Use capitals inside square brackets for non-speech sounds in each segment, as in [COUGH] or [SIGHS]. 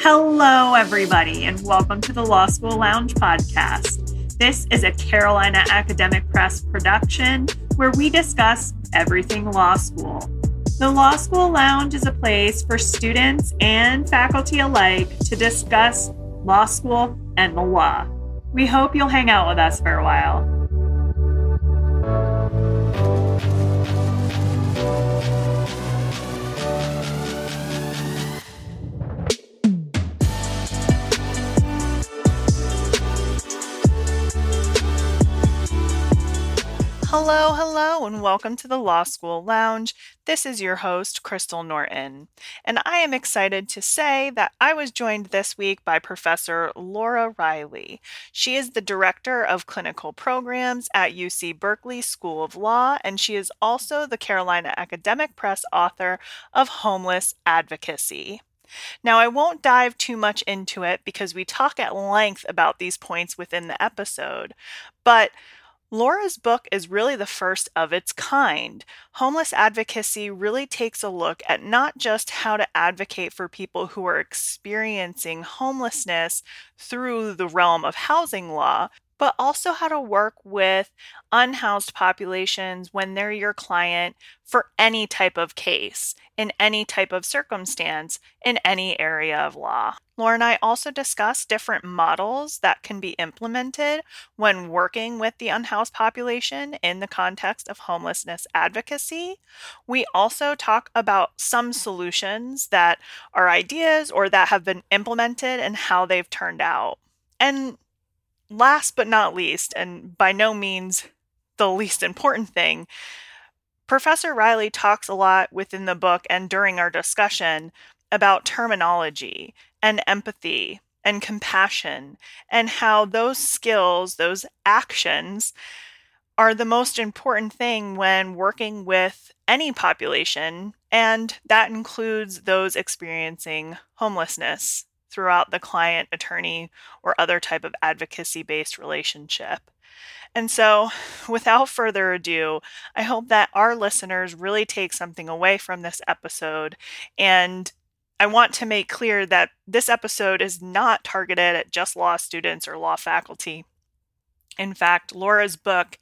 Hello, everybody, and welcome to the Law School Lounge podcast. This is a Carolina Academic Press production where we discuss everything law school. The Law School Lounge is a place for students and faculty alike to discuss law school and the law. We hope you'll hang out with us for a while. Hello, hello, and welcome to the Law School Lounge. This is your host, Krystal Norton, and I am excited to say that I was joined this week by Professor Laura Riley. She is the Director of Clinical Programs at UC Berkeley School of Law, and she is also the Carolina Academic Press author of Homeless Advocacy. Now, I won't dive too much into it because we talk at length about these points within the episode, but Laura's book is really the first of its kind. Homeless advocacy really takes a look at not just how to advocate for people who are experiencing homelessness through the realm of housing law, but also how to work with unhoused populations when they're your client for any type of case, in any type of circumstance, in any area of law. Laura and I also discuss different models that can be implemented when working with the unhoused population in the context of homelessness advocacy. We also talk about some solutions that are ideas or that have been implemented and how they've turned out. And last but not least, and by no means the least important thing, Professor Riley talks a lot within the book and during our discussion about terminology and empathy and compassion and how those skills, those actions, are the most important thing when working with any population, and that includes those experiencing homelessness throughout the client, attorney, or other type of advocacy based relationship. And so, [SIGHS] without further ado, I hope that our listeners really take something away from this episode. And I want to make clear that this episode is not targeted at just law students or law faculty. In fact, Laura's book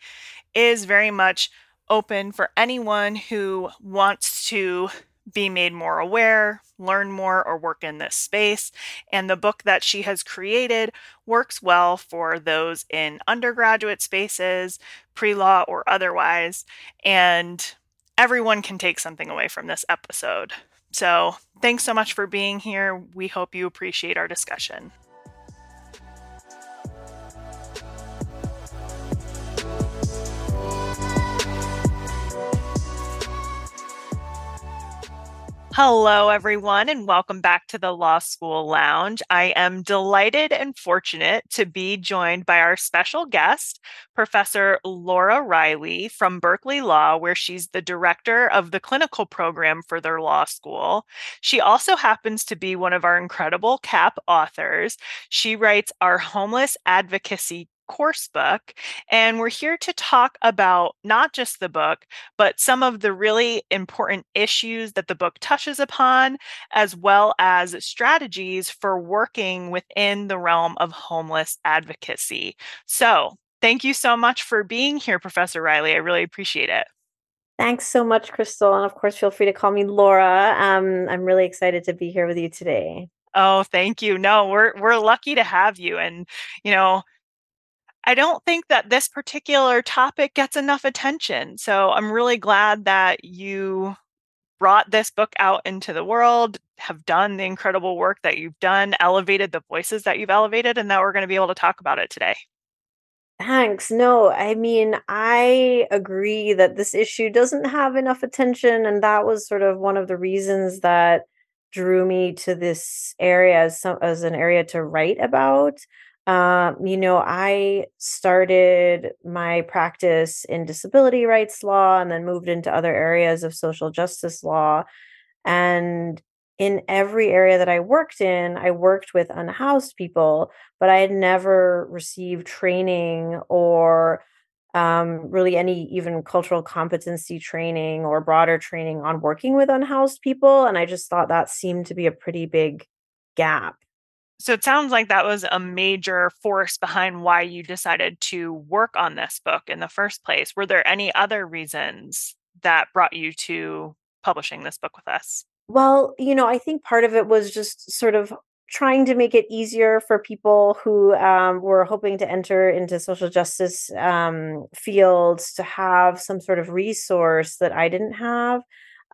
is very much open for anyone who wants to be made more aware, learn more, or work in this space. And the book that she has created works well for those in undergraduate spaces, pre law, or otherwise. And everyone can take something away from this episode. So, thanks so much for being here. We hope you appreciate our discussion. Hello, everyone, and welcome back to the Law School Lounge. I am delighted and fortunate to be joined by our special guest, Professor Laura Riley from Berkeley Law, where she's the director of the clinical program for their law school. She also happens to be one of our incredible CAP authors. She writes our homeless advocacy course book. And we're here to talk about not just the book, but some of the really important issues that the book touches upon, as well as strategies for working within the realm of homeless advocacy. So, thank you so much for being here, Professor Riley. I really appreciate it. Thanks so much, Krystal. And of course, feel free to call me Laura. Um, I'm really excited to be here with you today. Oh, thank you. No, we're we're lucky to have you. And you know, I don't think that this particular topic gets enough attention. So I'm really glad that you brought this book out into the world, have done the incredible work that you've done, elevated the voices that you've elevated, and that we're going to be able to talk about it today. Thanks. No, I mean, I agree that this issue doesn't have enough attention. And that was sort of one of the reasons that drew me to this area as, some, as an area to write about. Um, you know, I started my practice in disability rights law and then moved into other areas of social justice law. And in every area that I worked in, I worked with unhoused people, but I had never received training or um, really any even cultural competency training or broader training on working with unhoused people. And I just thought that seemed to be a pretty big gap. So it sounds like that was a major force behind why you decided to work on this book in the first place. Were there any other reasons that brought you to publishing this book with us? Well, you know, I think part of it was just sort of trying to make it easier for people who um, were hoping to enter into social justice um, fields to have some sort of resource that I didn't have.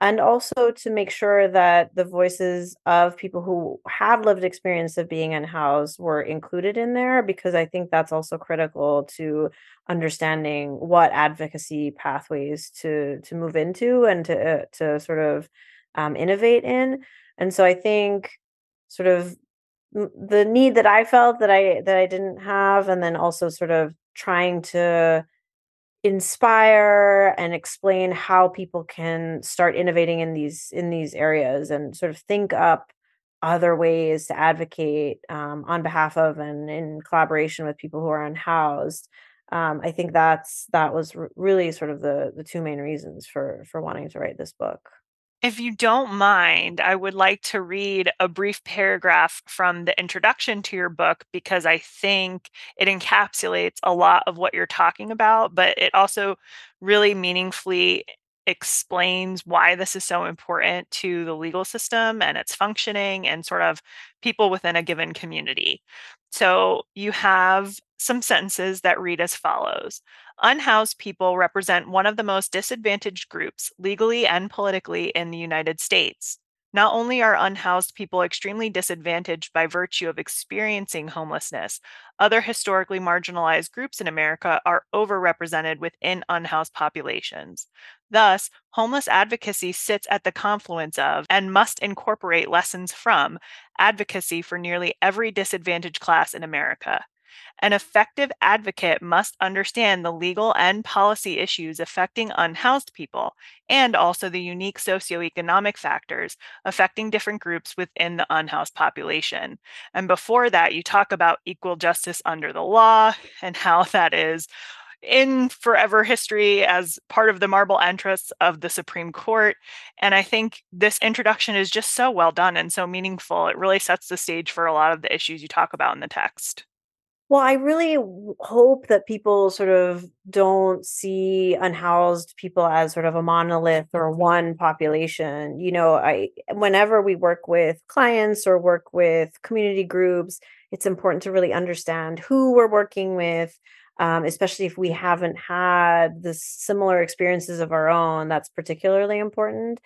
And also to make sure that the voices of people who have lived experience of being unhoused were included in there, because I think that's also critical to understanding what advocacy pathways to to move into and to uh, to sort of um, innovate in. And so I think sort of the need that I felt that I that I didn't have, and then also sort of trying to inspire and explain how people can start innovating in these in these areas and sort of think up other ways to advocate um, on behalf of and in collaboration with people who are unhoused. Um, i think that's that was really sort of the the two main reasons for for wanting to write this book if you don't mind, I would like to read a brief paragraph from the introduction to your book because I think it encapsulates a lot of what you're talking about, but it also really meaningfully explains why this is so important to the legal system and its functioning and sort of people within a given community. So you have some sentences that read as follows Unhoused people represent one of the most disadvantaged groups, legally and politically, in the United States. Not only are unhoused people extremely disadvantaged by virtue of experiencing homelessness, other historically marginalized groups in America are overrepresented within unhoused populations. Thus, homeless advocacy sits at the confluence of and must incorporate lessons from advocacy for nearly every disadvantaged class in America. An effective advocate must understand the legal and policy issues affecting unhoused people and also the unique socioeconomic factors affecting different groups within the unhoused population. And before that, you talk about equal justice under the law [LAUGHS] and how that is in forever history as part of the marble entrance of the Supreme Court. And I think this introduction is just so well done and so meaningful. It really sets the stage for a lot of the issues you talk about in the text. Well, I really hope that people sort of don't see unhoused people as sort of a monolith or one population. You know, I whenever we work with clients or work with community groups, it's important to really understand who we're working with, um, especially if we haven't had the similar experiences of our own. That's particularly important.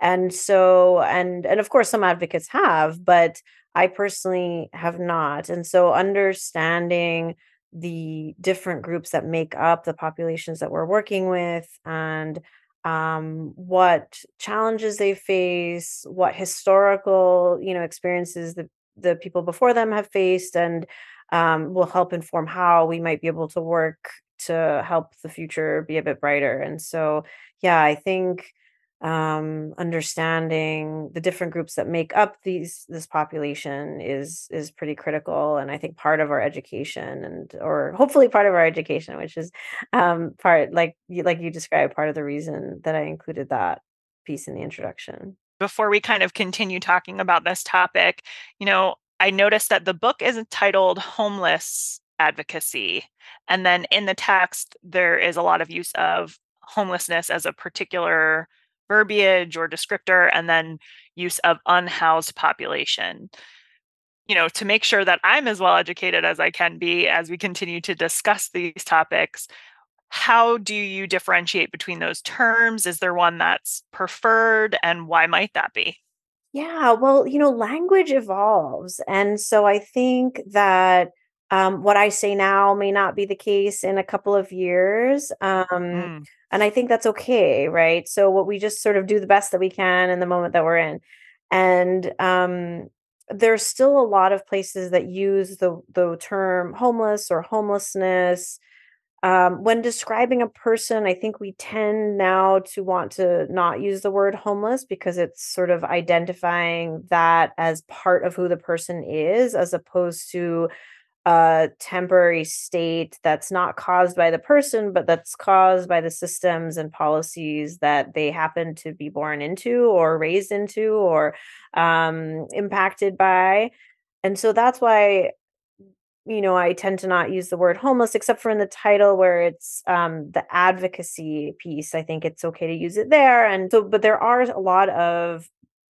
And so, and and of course, some advocates have, but I personally have not. And so understanding the different groups that make up the populations that we're working with and um, what challenges they face, what historical, you know, experiences the, the people before them have faced and um, will help inform how we might be able to work to help the future be a bit brighter. And so, yeah, I think um, understanding the different groups that make up these this population is is pretty critical and i think part of our education and or hopefully part of our education which is um, part like you like you described part of the reason that i included that piece in the introduction. Before we kind of continue talking about this topic you know i noticed that the book is entitled homeless advocacy and then in the text there is a lot of use of homelessness as a particular verbiage or descriptor, and then use of unhoused population. You know, to make sure that I'm as well educated as I can be as we continue to discuss these topics, how do you differentiate between those terms? Is there one that's preferred, and why might that be? Yeah, well, you know, language evolves. And so I think that um, what I say now may not be the case in a couple of years. Um, mm. And I think that's okay, right? So, what we just sort of do the best that we can in the moment that we're in. And um, there's still a lot of places that use the, the term homeless or homelessness. Um, when describing a person, I think we tend now to want to not use the word homeless because it's sort of identifying that as part of who the person is, as opposed to a temporary state that's not caused by the person, but that's caused by the systems and policies that they happen to be born into or raised into or um, impacted by. And so that's why you know, I tend to not use the word homeless except for in the title where it's um, the advocacy piece. I think it's okay to use it there. And so, but there are a lot of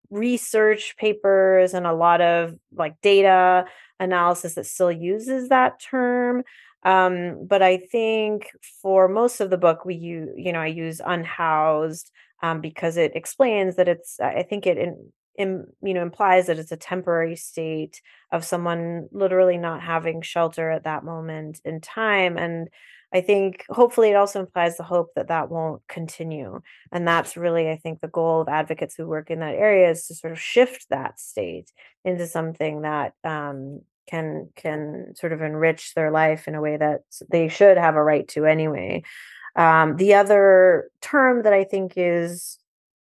research papers and a lot of like data analysis that still uses that term. Um, but I think for most of the book, we use, you know, I use unhoused um, because it explains that it's, I think it in, in, you know implies that it's a temporary state of someone literally not having shelter at that moment in time and i think hopefully it also implies the hope that that won't continue and that's really i think the goal of advocates who work in that area is to sort of shift that state into something that um, can can sort of enrich their life in a way that they should have a right to anyway. Um, the other term that i think is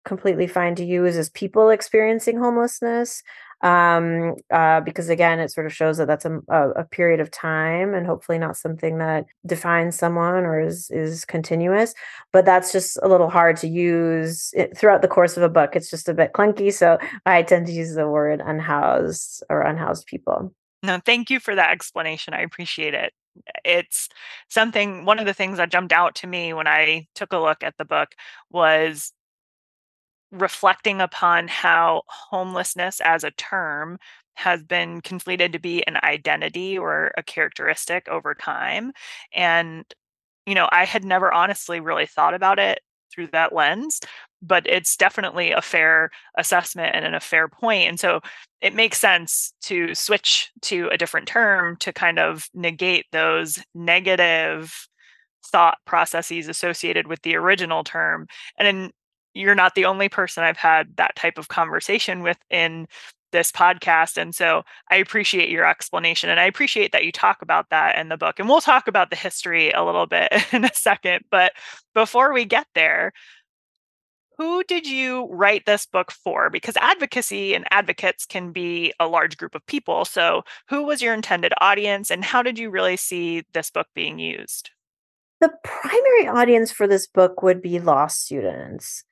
completely fine to use is people experiencing homelessness um, uh, because again it sort of shows that that's a, a, period of time and hopefully not something that defines someone or is is continuous but that's just a little hard to use it, throughout the course of a book. It's just a bit clunky so i tend to use the word unhoused or unhoused people. No thank you for that explanation. I appreciate it. It's something one of the things that jumped out to me when i took a look at the book was reflecting upon how homelessness as a term has been conflated to be an identity or a characteristic over time. And, you know, I had never honestly really thought about it through that lens, but it's definitely a fair assessment and a fair point. And so it makes sense to switch to a different term to kind of negate those negative thought processes associated with the original term. And in you're not the only person I've had that type of conversation with in this podcast. And so I appreciate your explanation and I appreciate that you talk about that in the book. And we'll talk about the history a little bit [LAUGHS] in a second. But before we get there, who did you write this book for? Because advocacy and advocates can be a large group of people. So, who was your intended audience and how did you really see this book being used? The primary audience for this book would be law students.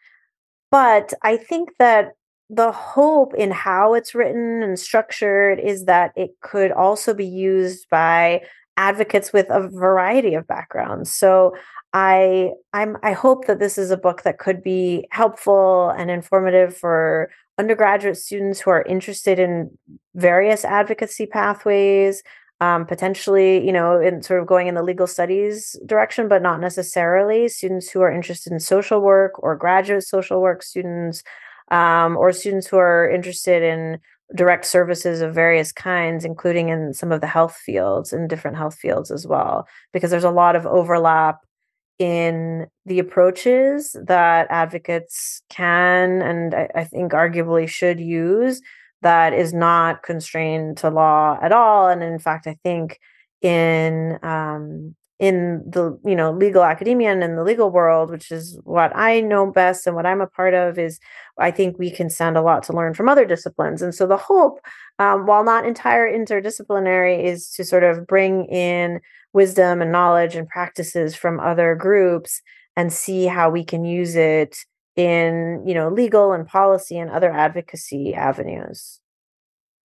But I think that the hope in how it's written and structured is that it could also be used by advocates with a variety of backgrounds. So I I'm I hope that this is a book that could be helpful and informative for undergraduate students who are interested in various advocacy pathways, um, potentially, you know, in sort of going in the legal studies direction, but not necessarily. Students who are interested in social work or graduate social work students, um, or students who are interested in direct services of various kinds, including in some of the health fields and different health fields as well, because there's a lot of overlap in the approaches that advocates can and I, I think arguably should use that is not constrained to law at all and in fact i think in um, in the you know legal academia and in the legal world which is what i know best and what i'm a part of is i think we can stand a lot to learn from other disciplines. And so the hope um, while not entire interdisciplinary is to sort of bring in wisdom and knowledge and practices from other groups and see how we can use it in you know legal and policy and other advocacy avenues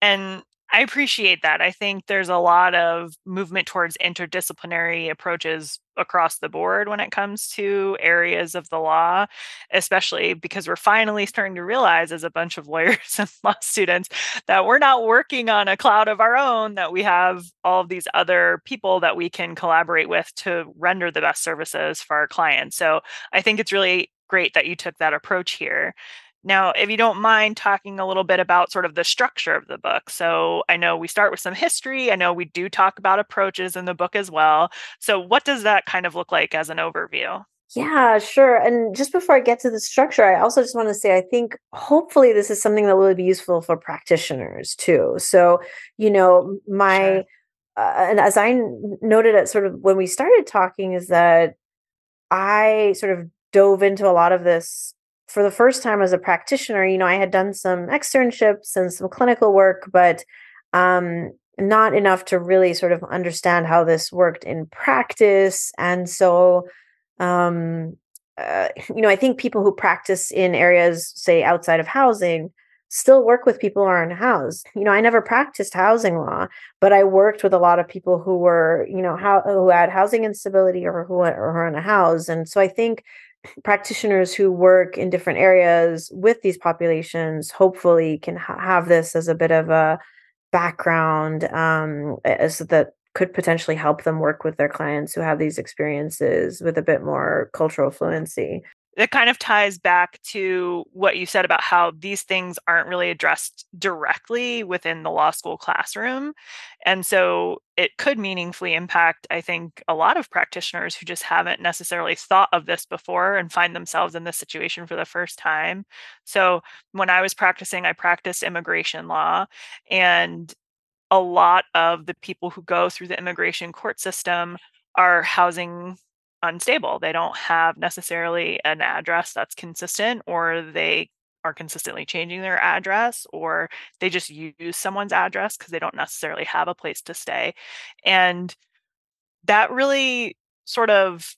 and I appreciate that. I think there's a lot of movement towards interdisciplinary approaches across the board when it comes to areas of the law, especially because we're finally starting to realize, as a bunch of [LAUGHS] lawyers and law students, that we're not working on a cloud of our own, that we have all of these other people that we can collaborate with to render the best services for our clients. So I think it's really great that you took that approach here. Now, if you don't mind talking a little bit about sort of the structure of the book. So, I know we start with some history. I know we do talk about approaches in the book as well. So, what does that kind of look like as an overview? Yeah, sure. And just before I get to the structure, I also just want to say I think hopefully this is something that will be useful for practitioners too. So, you know, my sure. uh, and as I noted at sort of when we started talking is that I sort of dove into a lot of this for the first time as a practitioner. You know, I had done some externships and some clinical work, but um, not enough to really sort of understand how this worked in practice. And so, um, uh, [LAUGHS] you know, I think people who practice in areas, say outside of housing, still work with people who aren't housed. You know, I never practiced housing law, but I worked with a lot of people who were, you know, how who had housing instability or who were in a house. And so I think practitioners who work in different areas with these populations hopefully can ha- have this as a bit of a background um, so that could potentially help them work with their clients who have these experiences with a bit more cultural fluency it kind of ties back to what you said about how these things aren't really addressed directly within the law school classroom. And so it could meaningfully impact, I think, a lot of practitioners who just haven't necessarily thought of this before and find themselves in this situation for the first time. So when I was practicing, I practiced immigration law. And a lot of the people who go through the immigration court system are housing unstable. They don't have necessarily an address that's consistent, or they are consistently changing their address, or they just use someone's address because they don't necessarily have a place to stay. And that really sort of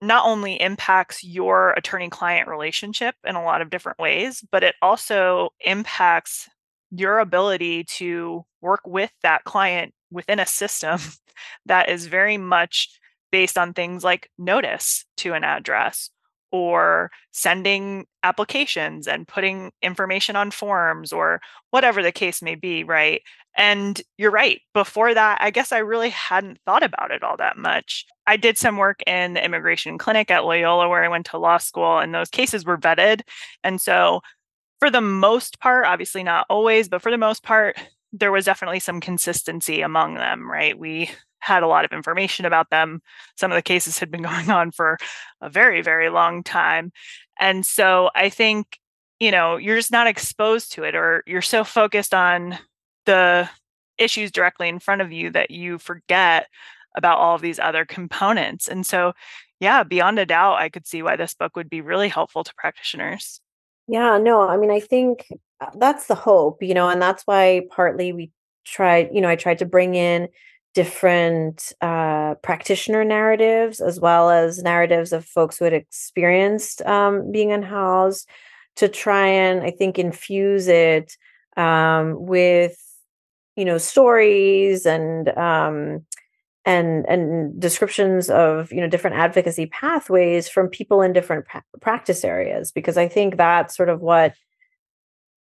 not only impacts your attorney client relationship in a lot of different ways, but it also impacts your ability to work with that client within a system [LAUGHS] that is very much based on things like notice to an address or sending applications and putting information on forms or whatever the case may be, right? And you're right. Before that, I guess I really hadn't thought about it all that much. I did some work in the immigration clinic at Loyola where I went to law school, and those cases were vetted. And so, for the most part, obviously not always, but for the most part, there was definitely some consistency among them, right? We had a lot of information about them. Some of the cases had been [LAUGHS] going on for a very, very long time. And so I think, you know, you're just not exposed to it or you're so focused on the issues directly in front of you that you forget about all of these other components. And so, yeah, beyond a doubt, I could see why this book would be really helpful to practitioners. Yeah, no, I mean, I think uh, that's the hope, you know, and that's why partly we tried, you know, I tried to bring in different uh, practitioner narratives as well as narratives of folks who had experienced um, being unhoused to try and i think infuse it um, with you know stories and um, and and descriptions of you know different advocacy pathways from people in different pra- practice areas because i think that's sort of what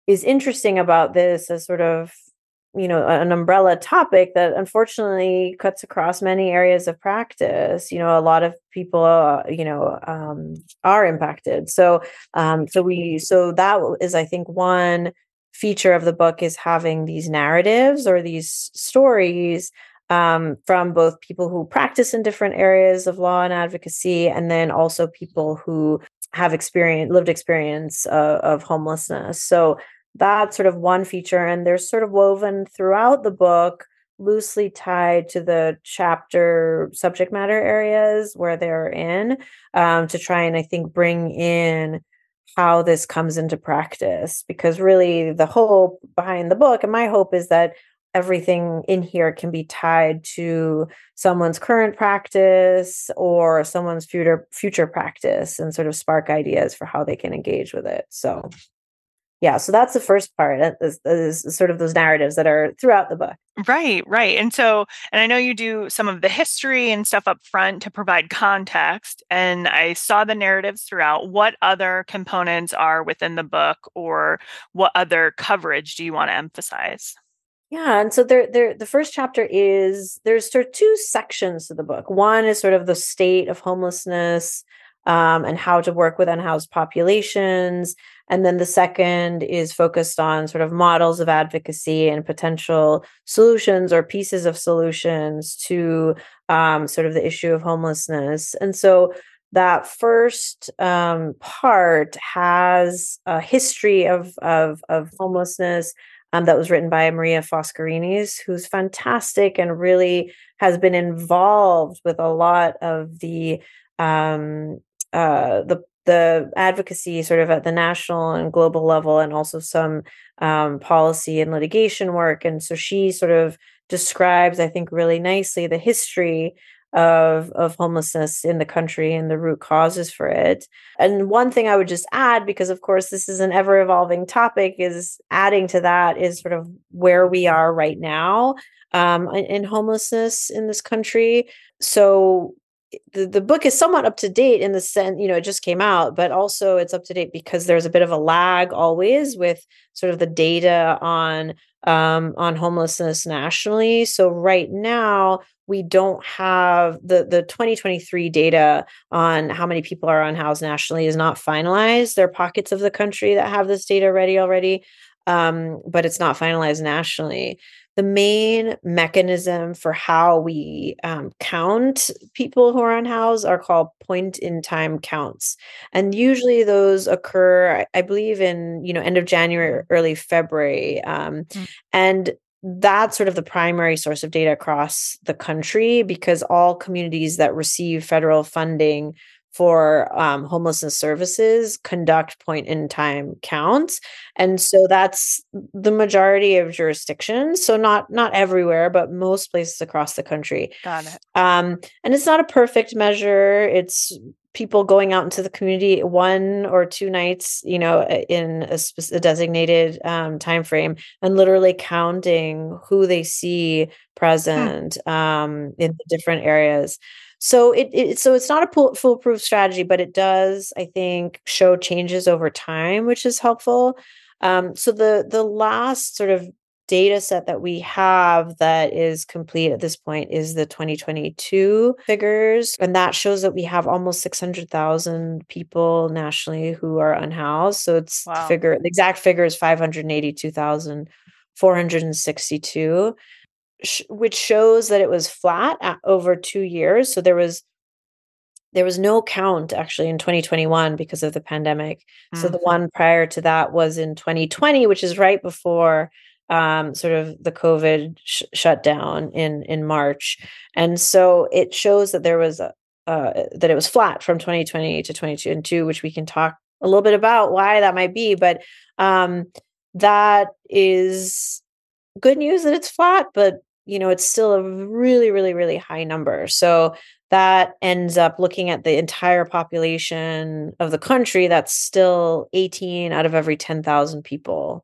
is interesting about this as sort of you know an umbrella topic that unfortunately cuts across many areas of practice. You know a lot of people uh, you know um, are impacted. So um, so we so that is i think one feature of the book is having these narratives or these stories um, from both people who practice in different areas of law and advocacy and then also people who have experience lived experience uh, of homelessness. So that's sort of one feature and they're sort of woven throughout the book loosely tied to the chapter subject matter areas where they're in um, to try and i think bring in how this comes into practice. Because really the hope behind the book and my hope is that everything in here can be tied to someone's current practice or someone's future future practice and sort of spark ideas for how they can engage with it. So yeah so that's the first part is, is, sort of those narratives that are throughout the book. Right right and so and i know you do some of the history and stuff up front to provide context and i saw the narratives throughout. What other components are within the book or what other coverage do you want to emphasize? Yeah and so there there the first chapter is there's sort of two sections to the book. One is sort of the state of homelessness um, and how to work with unhoused populations. And then the second is focused on sort of models of advocacy and potential solutions or pieces of solutions to um, sort of the issue of homelessness. And so that first um, part has a history of, of, of homelessness um, that was written by Maria Foscarinis, who's fantastic and really has been involved with a lot of the um, uh, the the advocacy sort of at the national and global level and also some um, policy and litigation work and so she sort of describes, I think, really nicely the history of of homelessness in the country and the root causes for it. And one thing I would just add because of course this is an ever evolving topic is adding to that is sort of where we are right now um, in homelessness in this country. So the, the book is somewhat up to date in the sense, you know, it just came out, but also it's up to date because there's a bit of a lag always with sort of the data on um, on homelessness nationally. So right now, we don't have the the 2023 data on how many people are unhoused nationally is not finalized. There are pockets of the country that have this data ready already, um, but it's not finalized nationally. The main mechanism for how we um, count people who are unhoused are called point in time counts, and usually those occur, I, believe, in you know end of January, early February, um, mm. and that's sort of the primary source of data across the country because all communities that receive federal funding for um, homelessness services conduct point in time counts. And so that's the majority of jurisdictions. So not not everywhere but most places across the country. Got it. Um, and it's not a perfect measure. It's people going out into the community one or two nights you know in a, a designated um, time frame and literally counting who they see hmm. present hmm. um, in the different areas so it, it so it's not a foolproof strategy but it does i think show changes over time which is helpful um, so the the last sort of data set that we have that is complete at this point is the 2022 figures. And that shows that we have almost 600,000 people nationally who are unhoused. So it's wow. the figure, the exact figure is 582,462, which shows that it was flat over two years. So there was there was no count actually in 2021 because of the pandemic. Mm. So the mm-hmm. one prior to that was in 2020, which is right before um, sort of the COVID sh- shutdown in in March, and so it shows that there was a uh, that it was flat from 2020 to 2022, which we can talk a little bit about why that might be, but um, that is good news that it's flat, but you know it's still a really really really high number. So that ends up looking at the entire population of the country that's still 18 out of every 10,000 people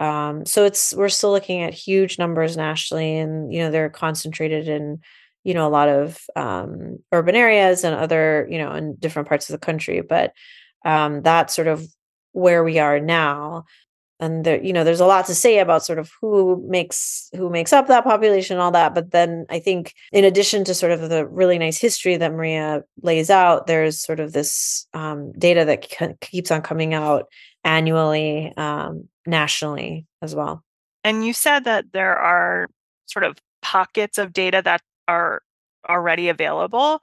um, so it's we're still looking at huge numbers nationally, and you know they're concentrated in you know a lot of um, urban areas and other you know in different parts of the country. But um, that's sort of where we are now and there you know there's a lot to say about sort of who makes who makes up that population and all that but then i think in addition to sort of the really nice history that maria lays out there's sort of this um, data that c- keeps on coming out annually um, nationally as well. And you said that there are sort of pockets of data that are already available.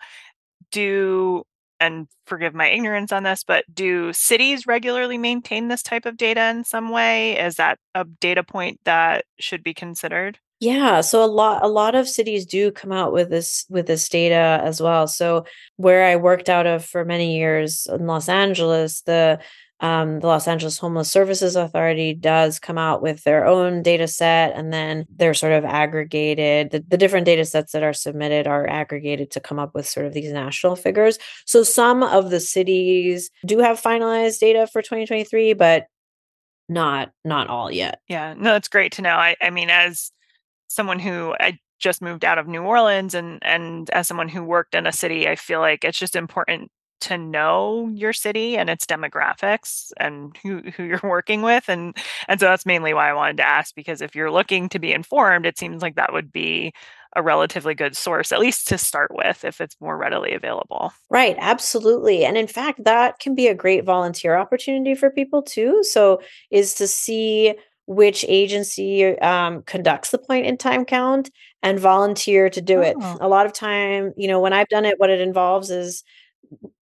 Do, and forgive my ignorance on this, but do cities regularly maintain this type of data in some way? Is that a data point that should be considered? Yeah, so a lot a lot of cities do come out with this with this data as well. So where I worked out of for many years in Los Angeles, the um, the Los Angeles Homeless Services Authority does come out with their own data set, and then they're sort of aggregated. The, the different data sets that are submitted are aggregated to come up with sort of these national figures. So some of the cities do have finalized data for 2023, but not not all yet. Yeah, no, it's great to know. I, I mean, as someone who I just moved out of New Orleans and and as someone who worked in a city, I feel like it's just important to know your city and its demographics and who, who you're [LAUGHS] working with and and so that's mainly why I wanted to ask because if you're looking to be informed it seems like that would be a relatively good source at least to start with if it's more readily available. Right, absolutely. And in fact that can be a great volunteer opportunity for people too so is to see which agency um, conducts the point in time count and volunteer to do oh. it. A lot of time, you know, when I've done it, what it involves is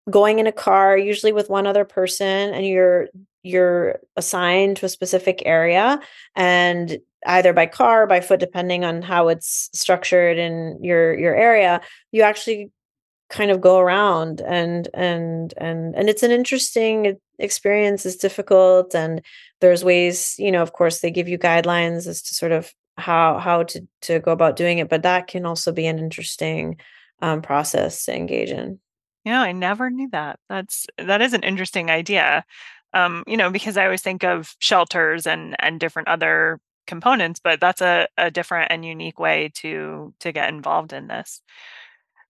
going in a car usually with one other person and you're you're assigned to a specific area and either by car by foot depending on how it's structured in your your area you actually kind of go around and and and and it's an interesting experience it's difficult and there's ways you know of course they give you guidelines as to sort of how how to to go about doing it, but that can also be an interesting um, process to engage in. Yeah, I never knew that. That's that is an interesting idea. Um, you know, because I always think of shelters and and different other components, but that's a, a different and unique way to to get involved in this.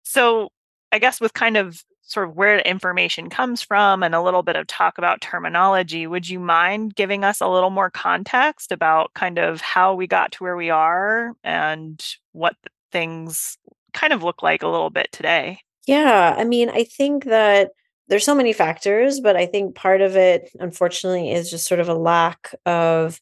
So I guess with kind of sort of where information comes from and a little bit of talk about terminology, would you mind giving us a little more context about kind of how we got to where we are and what things kind of look like a little bit today? Yeah, I mean, I think that there's so many factors, but I think part of it, unfortunately, is just sort of a lack of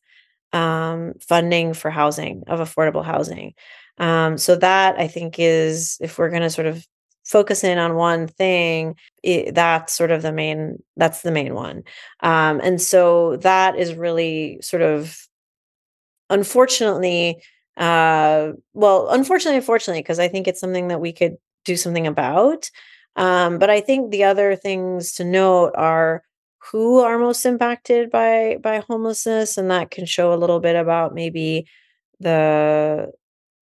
um, funding for housing, of affordable housing. Um, so that I think is, if we're going to sort of focus in on one thing, it, that's sort of the main. That's the main one, um, and so that is really sort of, unfortunately, uh, well, unfortunately, unfortunately, because I think it's something that we could do something about. Um, but I think the other things to note are who are most impacted by by homelessness, and that can show a little bit about maybe the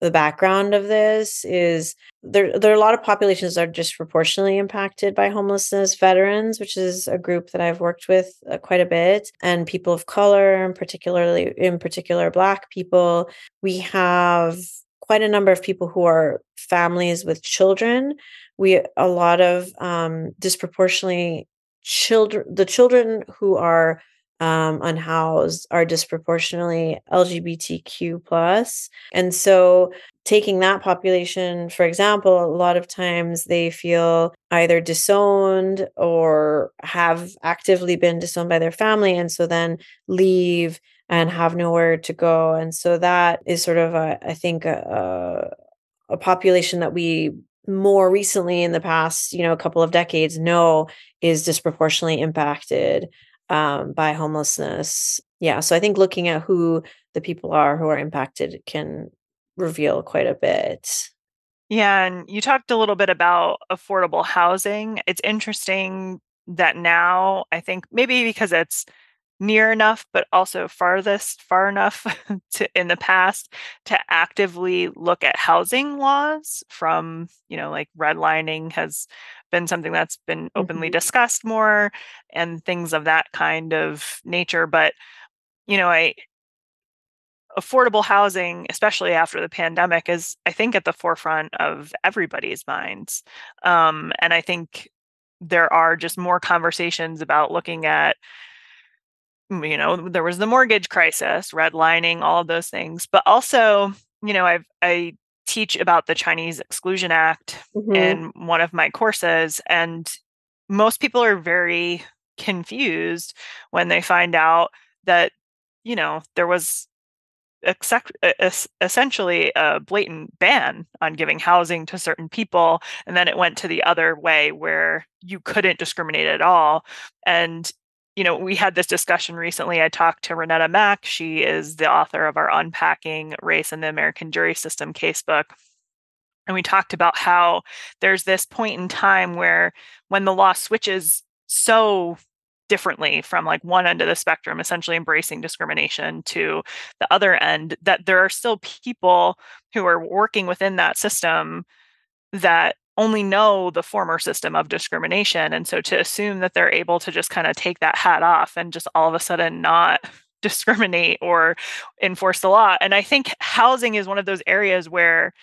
the background of this is there there are a lot of populations that are disproportionately impacted by homelessness veterans which is a group that i've worked with uh, quite a bit and people of color and particularly in particular black people we have quite a number of people who are families with children. We a lot of um, disproportionately children the children who are um, unhoused are disproportionately LGBTQ plus, and so taking that population, for example, a lot of times they feel either disowned or have actively been disowned by their family, and so then leave and have nowhere to go, and so that is sort of a, I think a, a population that we more recently in the past you know a couple of decades know is disproportionately impacted um, by homelessness. Yeah, so I think looking at who the people are who are impacted can reveal quite a bit. Yeah, and you talked a little bit about affordable housing. It's interesting that now I think maybe because it's near enough but also farthest far enough [LAUGHS] to in the past to actively look at housing laws from you know like redlining has been something that's been openly mm-hmm. discussed more and things of that kind of nature but you know i affordable housing especially after the pandemic is i think at the forefront of everybody's minds um, and i think there are just more conversations about looking at you know there was the mortgage crisis redlining all of those things but also you know i've i teach about the chinese exclusion act mm-hmm. in one of my courses and most people are very confused when they find out that you know there was essentially a blatant ban on giving housing to certain people and then it went to the other way where you couldn't discriminate at all and you know, we had this discussion recently. I talked to Renetta Mack. She is the author of our Unpacking Race in the American Jury System casebook. And we talked about how there's this point in time where when the law switches so differently from like one end of the spectrum, essentially embracing discrimination, to the other end, that there are still people who are working within that system that only know the former system of discrimination. And so to assume that they're able to just kind of take that hat off and just all of a sudden not [LAUGHS] discriminate or enforce the law. And I think housing is one of those areas where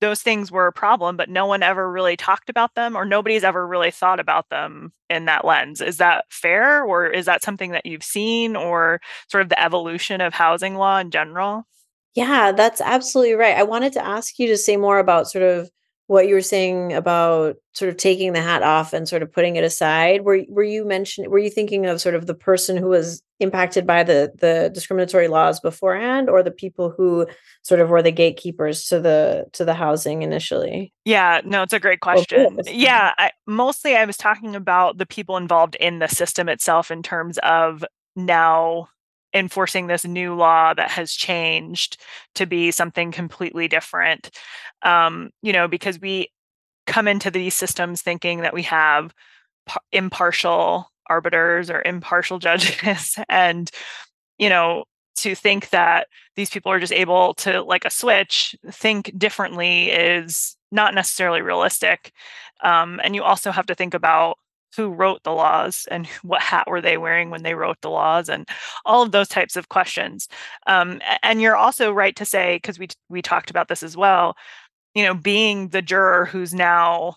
those things were a problem, but no one ever really talked about them or nobody's ever really thought about them in that lens. Is that fair or is that something that you've seen or sort of the evolution of housing law in general? Yeah, that's absolutely right. I wanted to ask you to say more about sort of what you were saying about sort of taking the hat off and sort of putting it aside were were you mentioning were you thinking of sort of the person who was impacted by the the discriminatory laws beforehand or the people who sort of were the gatekeepers to the to the housing initially? Yeah no it's a great question. yeah I, mostly i was talking about the people involved in the system itself in terms of now enforcing this new law that has changed to be something completely different. Um, you know because we come into these systems thinking that we have impartial arbiters or impartial [LAUGHS] judges and you know to think that these people are just able to like a switch think differently is not necessarily realistic. Um, and you also have to think about who wrote the laws and [LAUGHS] what hat were they wearing when they wrote the laws and all of those types of questions. Um, and you're also right to say because we we talked about this as well you know being the juror who's now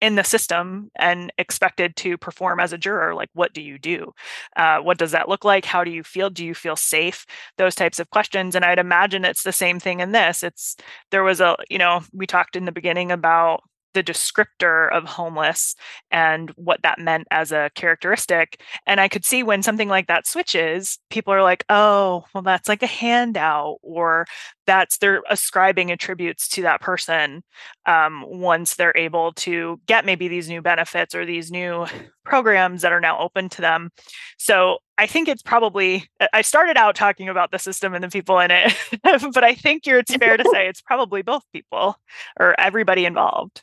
in the system and expected to perform as a juror like what do you do? Uh, what does that look like? How do you feel? Do you feel safe those types of questions and i'd imagine it's the same thing in this. It's there was a you know we talked in the beginning about the descriptor of homeless and what that meant as a characteristic. And I could see when something like that switches, people are like, oh, well, that's like a handout, or that's they're ascribing attributes to that person um, once they're able to get maybe these new benefits or these new programs that are now open to them. So I think it's probably, I started out talking about the system and the people in it, [LAUGHS] but I think you're, it's fair to [LAUGHS] say it's probably both people or everybody involved.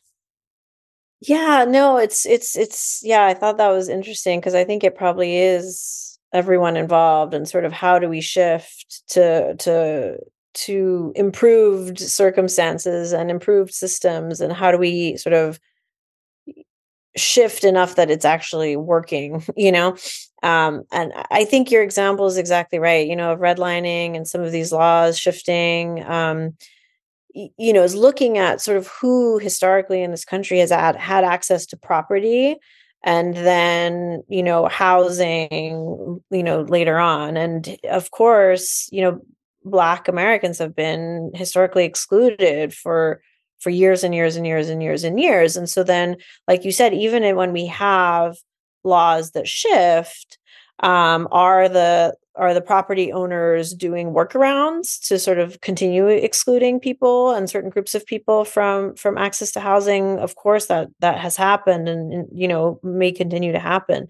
Yeah, no, it's it's it's yeah, I thought that was interesting because I think it probably is everyone involved and sort of how do we shift to to to improved circumstances and improved systems and how do we sort of shift enough that it's actually working [LAUGHS] you know? Um, and i think your example is exactly right you know of redlining and some of these laws shifting um, you know is looking at sort of who historically in this country has had, had access to property and then you know housing you know later on. And of course you know black americans have been historically excluded for for years and years and years and years and years. And so then like you said even when we have laws that shift um, are the are the property owners doing workarounds to sort of continue excluding people and certain groups of people from from access to housing? Of course that that has happened and, and you know may continue to happen.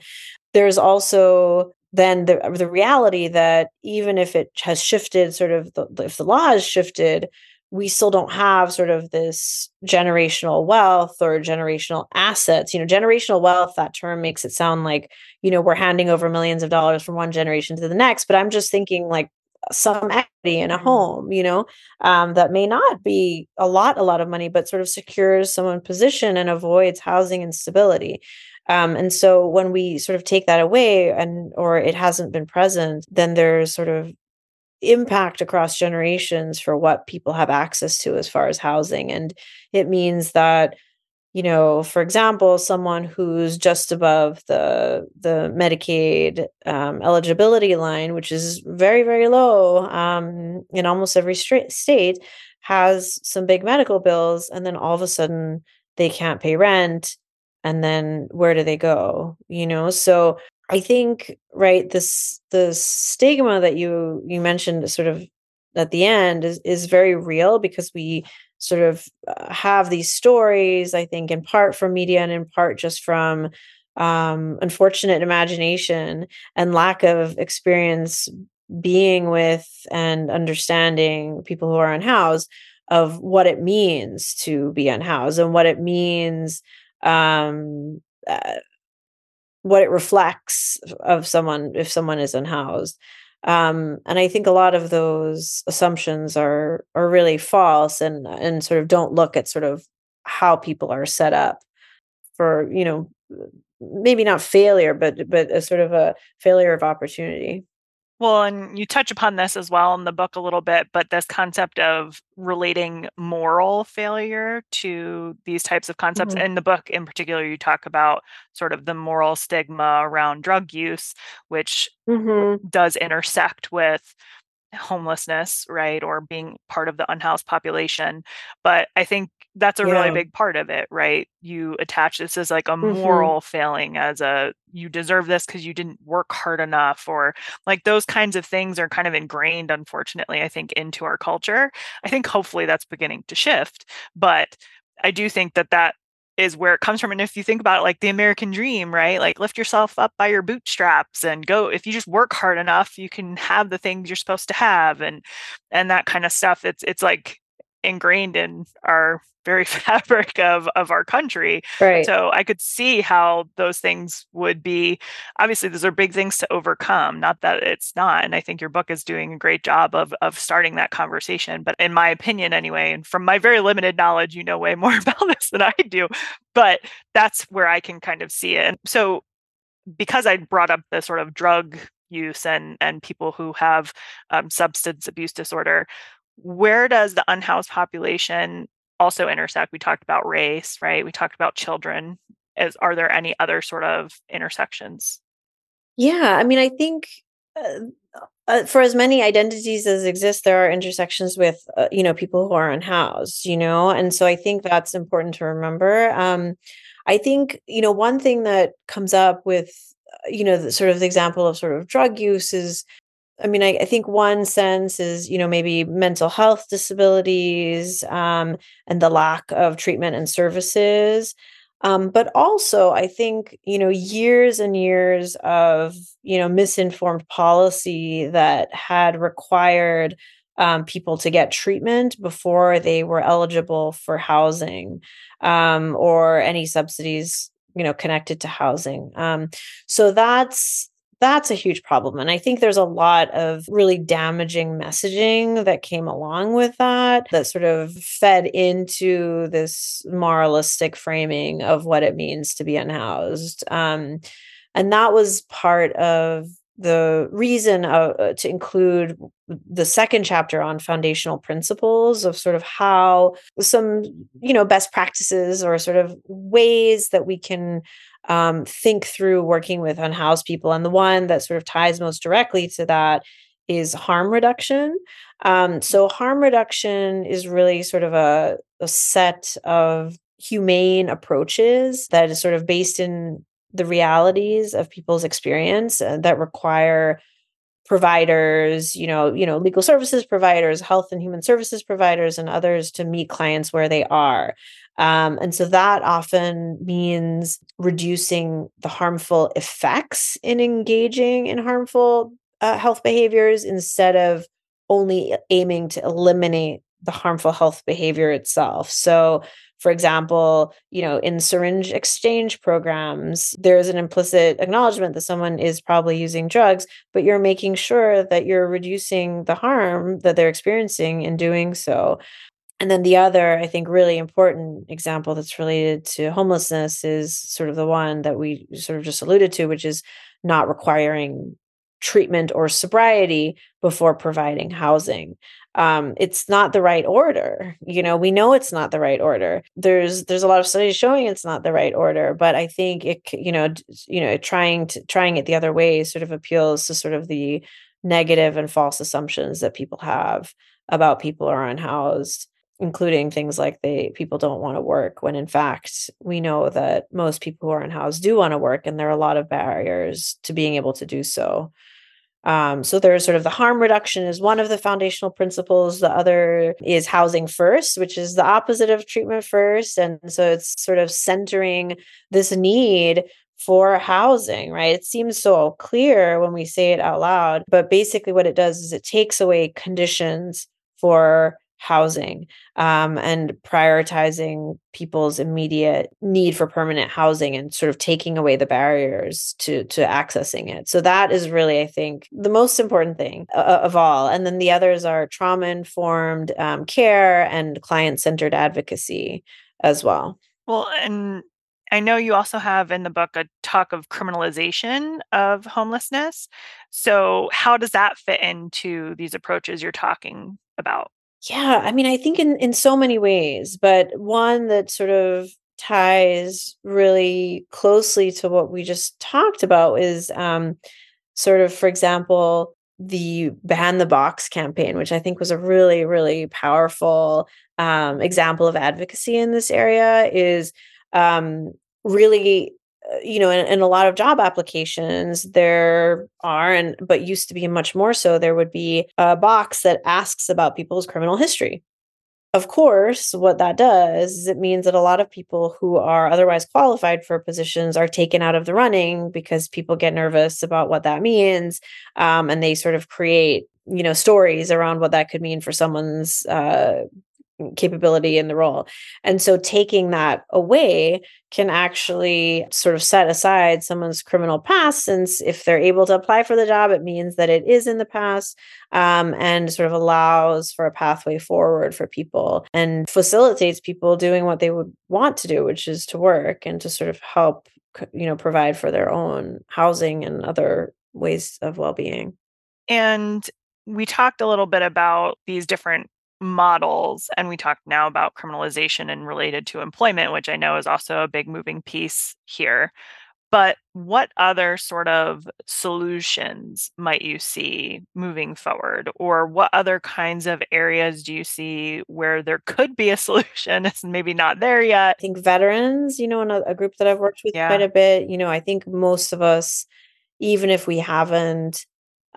There's also then the the reality that even if it has shifted sort of the, if the law has shifted we still don't have sort of this generational wealth or generational assets. You know, generational wealth, that term makes it sound like, you know, we're handing over millions of dollars from one generation to the next. But I'm just thinking like some equity in a mm-hmm. home, you know, um, that may not be a lot, a lot of money, but sort of secures someone's position and avoids housing instability. Um, and so when we sort of take that away and or it hasn't been present, then there's sort of impact across generations for what people have access to as far as housing. And it means that you know for example someone who's just above the the medicaid um, eligibility line which is very very low um, in almost every state has some big medical bills and then all of a sudden they can't pay rent and then where do they go you know? So I think right this the stigma that you you mentioned sort of at the end is is very real because we sort of uh, have these stories I think in part from media and in part just from um, unfortunate imagination and lack of experience being with and understanding people who are unhoused of what it means to be unhoused and what it means um, uh, what it reflects of someone if someone is unhoused. Um, and i think a lot of those assumptions are are really false and and sort of don't look at sort of how people are set up for you know maybe not failure but but a sort of a failure of opportunity well, and you touch upon this as well in the book a little bit, but this concept of relating moral failure to these types of concepts. Mm-hmm. In the book, in particular, you talk about sort of the moral stigma around drug use, which mm-hmm. does intersect with homelessness, right, or being part of the unhoused population. But I think that's a yeah. really big part of it, right? You attach this as like a mm-hmm. moral failing, as a you deserve this because you didn't work hard enough, or like those kinds of things are kind of ingrained, unfortunately, I think, into our culture. I think hopefully that's beginning to shift, but I do think that that is where it comes from. And if you think about it, like the American dream, right? Like lift yourself up by your bootstraps and go. If you just work hard enough, you can have the things you're supposed to have, and and that kind of stuff. It's it's like ingrained in our very [LAUGHS] fabric of of our country. Right. So I could see how those things would be obviously those are big things to overcome, not that it's not. And I think your book is doing a great job of of starting that conversation. But in my opinion anyway, and from my very limited knowledge, you know way [LAUGHS] more about this than I do. But that's where I can kind of see it. And so because I brought up the sort of drug use and and people who have um, substance abuse disorder where does the unhoused population also intersect? We talked about race right? We talked about children. Is, are there any other sort of intersections? Yeah i mean i think uh, uh, for as many identities as exist there are intersections with uh, you know people who are unhoused you know? And so i think that's important to remember. Um i think you know one thing that comes up with uh, you know the sort of the example of sort of drug use is I mean, I, I, think one sense is, you know, maybe mental health disabilities um, and the lack of treatment and services. Um, but also, I think, you know, years and years of, you know, misinformed policy that had required um, people to get treatment before they were eligible for housing um, or any subsidies, you know, connected to housing. Um, so that's that's a huge problem. And I think there's a lot of really damaging messaging that came along with that, that sort of fed into this moralistic framing of what it means to be unhoused. Um, and that was part of the reason uh, to include the second chapter on foundational principles of sort of how some you know best practices or sort of ways that we can um, think through working with unhoused people. And the one that sort of ties most directly to that is harm reduction. Um, so, harm reduction is really sort of a, a set of humane approaches that is sort of based in the realities of people's experience uh, that require providers you know you know legal services providers health and human services providers and others to meet clients where they are um, and so that often means reducing the harmful effects in engaging in harmful uh, health behaviors instead of only aiming to eliminate the harmful health behavior itself. So, for example, you know, in syringe exchange programs, there's an implicit acknowledgement that someone is probably using drugs, but you're making sure that you're reducing the harm that they're experiencing in doing so. And then the other, I think, really important example that's related to homelessness is sort of the one that we sort of just alluded to, which is not requiring treatment or sobriety before providing housing. Um, it's not the right order. You know, we know it's not the right order. There's there's a lot of studies showing it's not the right order, but I think it you know you know trying to trying it the other way sort of appeals to sort of the negative and false assumptions that people have about people who are unhoused including things like they people don't want to work when in fact we know that most people who are unhoused do want to work and there are a lot of barriers to being able to do so um, so there's sort of the harm reduction is one of the foundational principles the other is housing first which is the opposite of treatment first and so it's sort of centering this need for housing, right? It seems so clear when we say it out loud, but basically what it does is it takes away conditions for housing um, and prioritizing people's immediate need for permanent housing and sort of taking away the barriers to to accessing it so that is really i think the most important thing of all and then the others are trauma informed um, care and client centered advocacy as well well and I know you also have in the book a talk of criminalization of homelessness. So, how does that fit into these approaches you're talking about? Yeah, I mean, I think in in so many ways, but one that sort of ties really closely to what we just talked about is um sort of for example the ban the box campaign which i think was a really really powerful um, example of advocacy in this area is um, really you know, in, in, a lot of job applications, there are, and but used to be much more so, there would be a box that asks about people's criminal history. Of course, what that does is it means that a lot of people who are otherwise qualified for positions are taken out of the running because people get nervous about what that means, um, and they sort of create, you know, stories around what that could mean for someone's uh, capability in the role. And so taking that away can actually sort of set aside someone's criminal past since if they're able to apply for the job it means that it is in the past um, and sort of allows for a pathway forward for people and facilitates people doing what they would want to do which is to work and to sort of help you know provide for their own housing and other ways of well-being and we talked a little bit about these different models and we talked now about criminalization and related to employment which i know is also a big moving piece here. But what other sort of solutions might you see moving forward? Or what other kinds of areas do you see where there could be a [LAUGHS] solution it's maybe not there yet? i think veterans you know in a, a group that i've worked with yeah. quite a bit you know i think most of us even if we haven't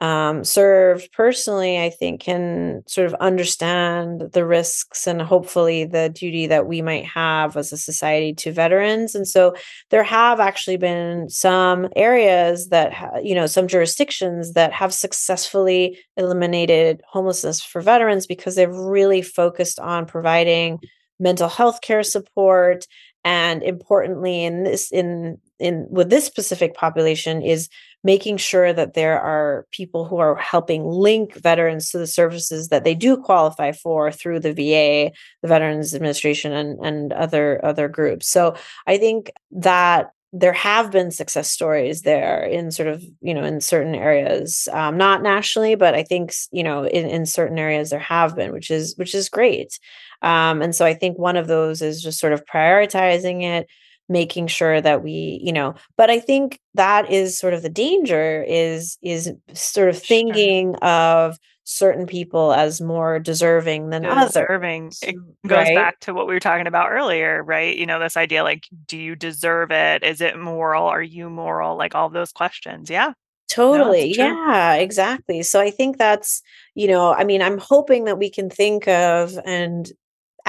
um, served personally, I think can sort of understand the risks and hopefully the duty that we might have as a society to veterans. And so there have actually been some areas that, ha- you know, some jurisdictions that have successfully eliminated homelessness for veterans because they've really focused on providing mental health care support and importantly in this in in with this specific population is making sure that there are people who are helping link veterans to the services that they do qualify for through the VA, the Veterans Administration, and, and other other groups. So I think that there have been success stories there in sort of you know in certain areas um, not nationally but i think you know in, in certain areas there have been which is which is great um, and so i think one of those is just sort of prioritizing it making sure that we you know but i think that is sort of the danger is is sort of thinking sure. of certain people as more deserving than deserving. others, it goes right? back to what we were talking about earlier right? You know this idea like do you deserve it? Is it moral? Are you moral? Like all those questions. Yeah. Totally. no, yeah exactly. So i think that's you know i mean i'm hoping that we can think of and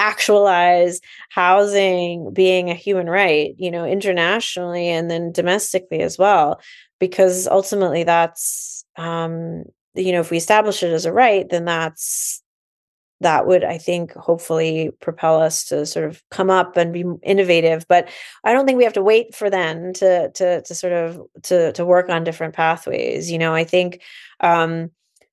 actualize housing being a human right, you know, internationally and then domestically as well, because ultimately that's, um, you know, if we establish it as a right, then that's that would i think hopefully propel us to sort of come up and be innovative. But i don't think we have to wait for then to to to sort of to to work on different pathways you know? I think um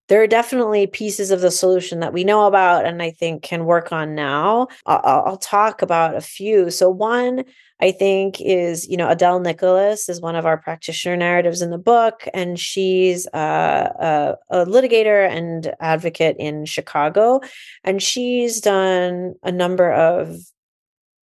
there are definitely pieces of the solution that we know about and I think can work on now. I'll, I'll, talk about a few. So, one, I think, is, you know, Adele Nicholas is one of our practitioner narratives in the book, and she's a, a, a litigator and advocate in Chicago. And she's done a number of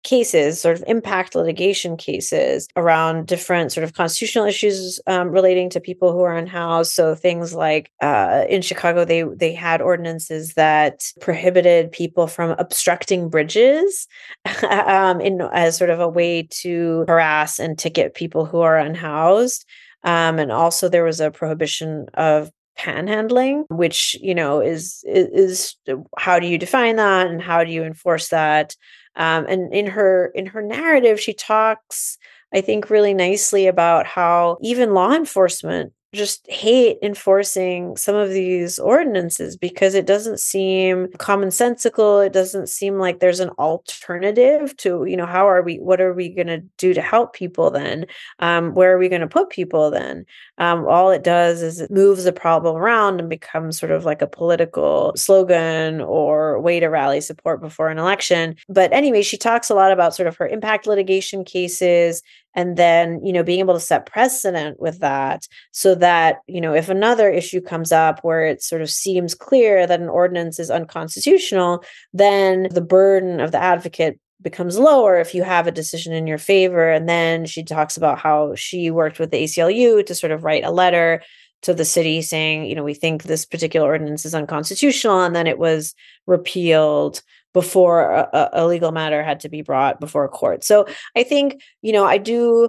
cases, sort of impact litigation cases around different sort of constitutional issues um, relating to people who are unhoused. So things like uh, in Chicago, they they had ordinances that prohibited people from obstructing bridges [LAUGHS] um, in as sort of a way to harass and ticket people who are unhoused. Um, and also there was a prohibition of panhandling which you know is, is is how do you define that and how do you enforce that um, and in her in her narrative she talks i think really nicely about how even law enforcement just hate enforcing some of these ordinances because it doesn't seem commonsensical. It doesn't seem like there's an alternative to you know how are we what are we going to do to help people then? Um, where are we going to put people then? Um, all it does is it moves the problem around and becomes sort of like a political slogan or way to rally support before an election. But anyway she talks a lot about sort of her impact litigation cases and then you know being able to set precedent with that so that you know if another issue comes up where it sort of seems clear that an ordinance is unconstitutional then the burden of the advocate becomes lower if you have a decision in your favor. And then she talks about how she worked with the ACLU to sort of write a letter to the city saying you know we think this particular ordinance is unconstitutional. And then it was repealed before a, a, legal matter had to be brought before a court. So I think, you know, I do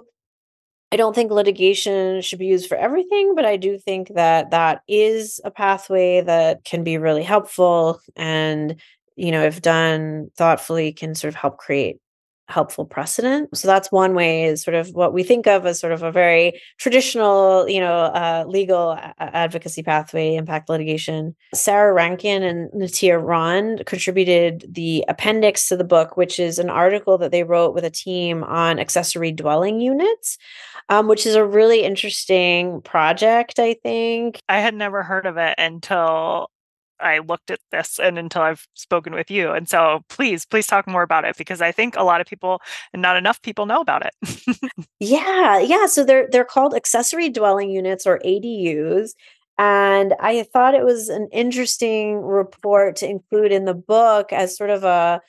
I don't think litigation should be used for everything, but I do think that that is a pathway that can be really helpful and, you know, if done thoughtfully can sort of help create helpful precedent. So that's one way is sort of what we think of as sort of a very traditional, you know, uh, legal advocacy pathway, impact litigation. Sara Rankin and Natia Ron contributed the appendix to the book, which is an article that they wrote with a team on accessory dwelling units, um, which is a really interesting project, I think. I had never heard of it until I looked at this and until I've spoken with you. And so please, please talk more about it because I think a lot of people and not enough people know about it. [LAUGHS] yeah, yeah. So they're they're called accessory dwelling units or ADUs. And I thought it was an interesting report to include in the book as sort of a,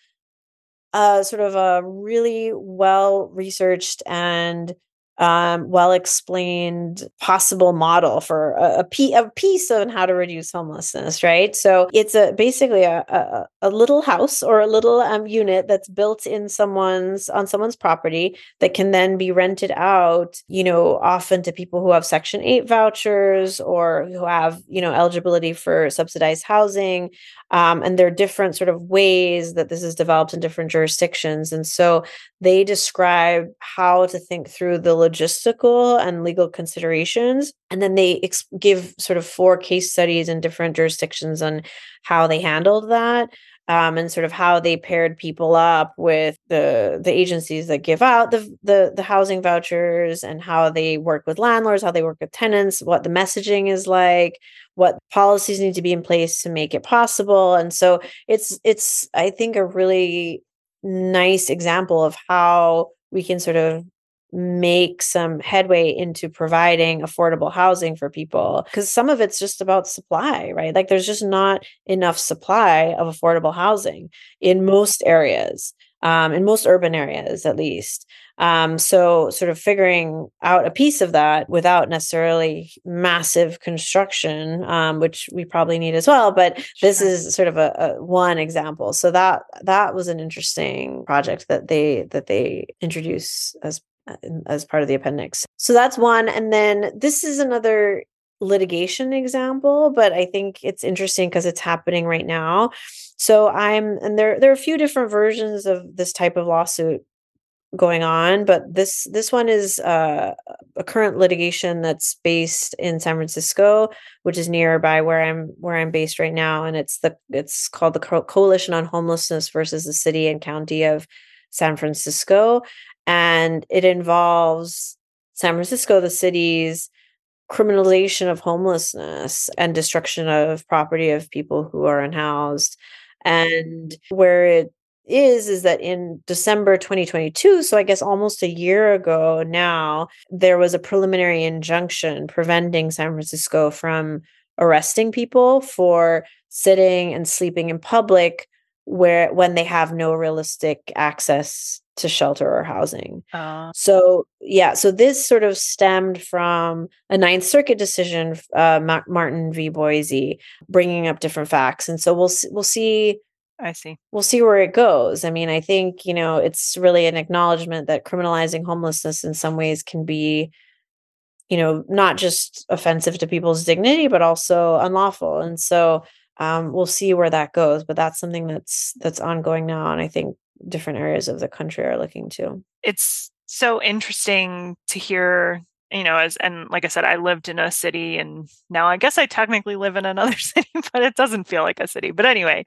a sort of a really well researched and um, well explained possible model for a, a, p- a piece on how to reduce homelessness, right? So it's a basically a, a, a little house or a little um, unit that's built in someone's on someone's property that can then be rented out, you know, often to people who have Section 8 vouchers or who have, you know, eligibility for subsidized housing. Um, and there are different sort of ways that this is developed in different jurisdictions. And so they describe how to think through the logistical and legal considerations. And then they ex- give sort of four case studies in different jurisdictions on how they handled that. Um, and sort of how they paired people up with the the agencies that give out the, the the housing vouchers and how they work with landlords, how they work with tenants, what the messaging is like, what policies need to be in place to make it possible. And so it's it's I think a really nice example of how we can sort of make some headway into providing affordable housing for people because some of it's just about supply right like there's just not enough supply of affordable housing in most areas um, in most urban areas at least um, so sort of figuring out a piece of that without necessarily massive construction, um, which we probably need as well. But this sure. is sort of a, a, one example. So that that was an interesting project that they that they introduce as as part of the appendix. So that's one. And then this is another litigation example, but I think it's interesting because it's happening right now. So I'm and there there are a few different versions of this type of lawsuit going on but this this one is uh, a current litigation that's based in San Francisco which is nearby where I'm where I'm based right now and it's the it's called the Co- coalition on homelessness versus the city and county of San Francisco and it involves San Francisco the city's criminalization of homelessness and destruction of property of people who are unhoused. And where it is is that in December 2022, so I guess almost a year ago now, there was a preliminary injunction preventing San Francisco from arresting people for sitting and sleeping in public where when they have no realistic access to shelter or housing. Uh. So yeah, so this sort of stemmed from a Ninth Circuit decision, uh, Martin v. Boise, bringing up different facts, and so we'll we'll see I see. We'll see where it goes. I mean, I think, you know, it's really an acknowledgement that criminalizing homelessness in some ways can be, you know, not just offensive to people's dignity, but also unlawful. And so um, we'll see where that goes. But that's something that's that's ongoing now. And I think different areas of the country are looking to. It's so interesting to hear you know as and like i said i lived in a city and now i guess i technically live in another [LAUGHS] city but it doesn't feel like a city but anyway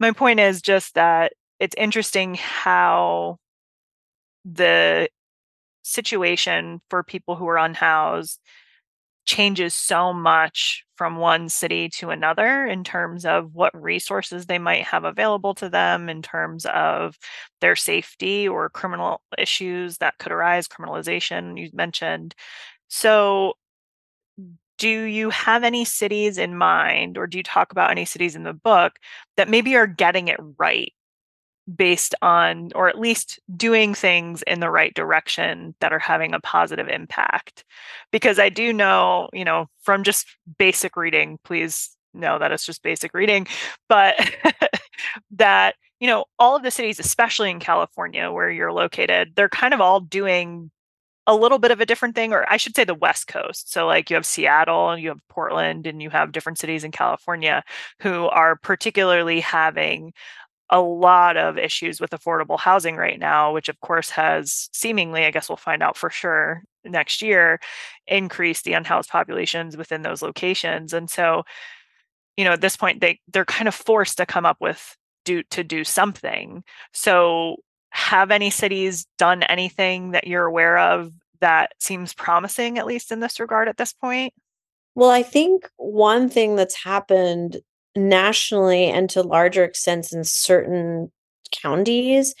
my point is just that it's interesting how the situation for people who are unhoused changes so much from one city to another in terms of what resources they might have available to them in terms of their safety or criminal issues that could arise criminalization you mentioned. So do you have any cities in mind or do you talk about any cities in the book that maybe are getting it right based on or at least doing things in the right direction that are having a positive impact because i do know you know from just basic reading please know that it's just basic reading but [LAUGHS] that you know all of the cities especially in california where you're located they're kind of all doing a little bit of a different thing, or I should say the West Coast. So, like you have Seattle and you have Portland and you have different cities in California who are particularly having a lot of issues with affordable housing right now, which of course has seemingly, I guess we'll find out for sure next year, increased the unhoused populations within those locations. And so, you know, at this point, they they're kind of forced to come up with do to do something. So have any cities done anything that you're aware of that seems promising, at least in this regard at this point? Well, I think one thing that's happened nationally and to larger extents in certain counties